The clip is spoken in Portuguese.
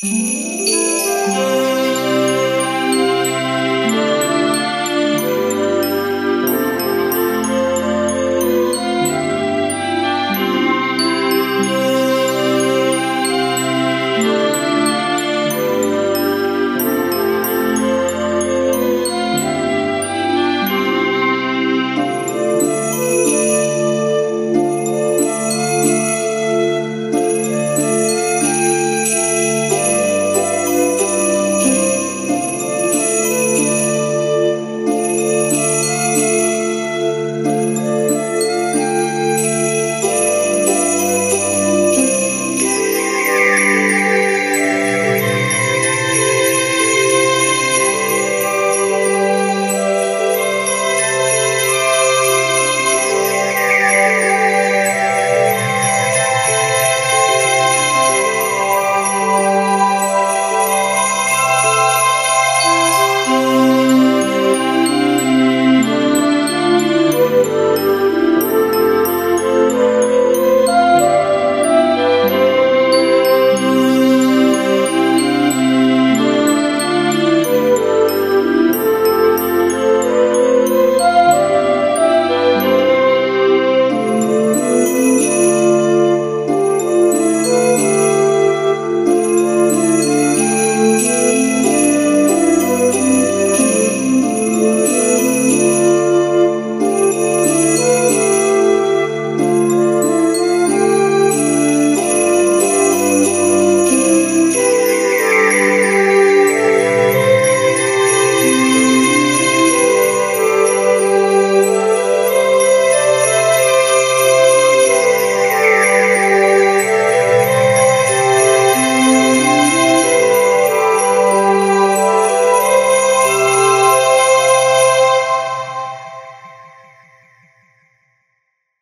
Música